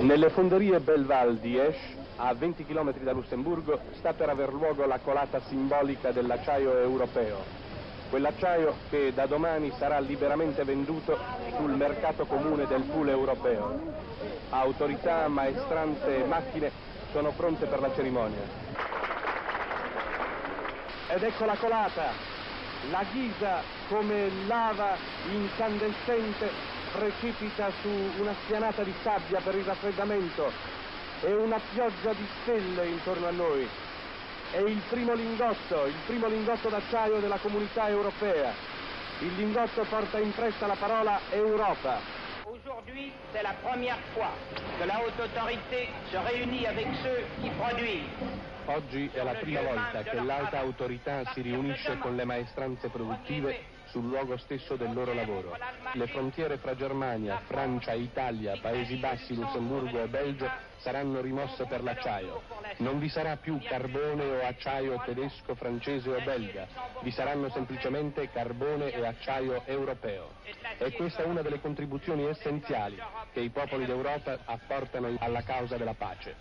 Nelle fonderie Belval di Esch, a 20 km da Lussemburgo, sta per aver luogo la colata simbolica dell'acciaio europeo. Quell'acciaio che da domani sarà liberamente venduto sul mercato comune del pool europeo. Autorità, maestranze e macchine sono pronte per la cerimonia. Ed ecco la colata, la ghisa come lava incandescente precipita su una spianata di sabbia per il raffreddamento e una pioggia di stelle intorno a noi. È il primo lingotto, il primo lingotto d'acciaio della comunità europea. Il lingotto porta impressa la parola Europa. Aujourd'hui, c'est la première fois que la haute autorité se réunit avec ceux qui produisent. Oggi è la prima volta che l'alta autorità si riunisce con le maestranze produttive sul luogo stesso del loro lavoro. Le frontiere fra Germania, Francia, Italia, Paesi Bassi, Lussemburgo e Belgio saranno rimosse per l'acciaio. Non vi sarà più carbone o acciaio tedesco, francese o belga, vi saranno semplicemente carbone e acciaio europeo. E questa è una delle contribuzioni essenziali che i popoli d'Europa apportano alla causa della pace.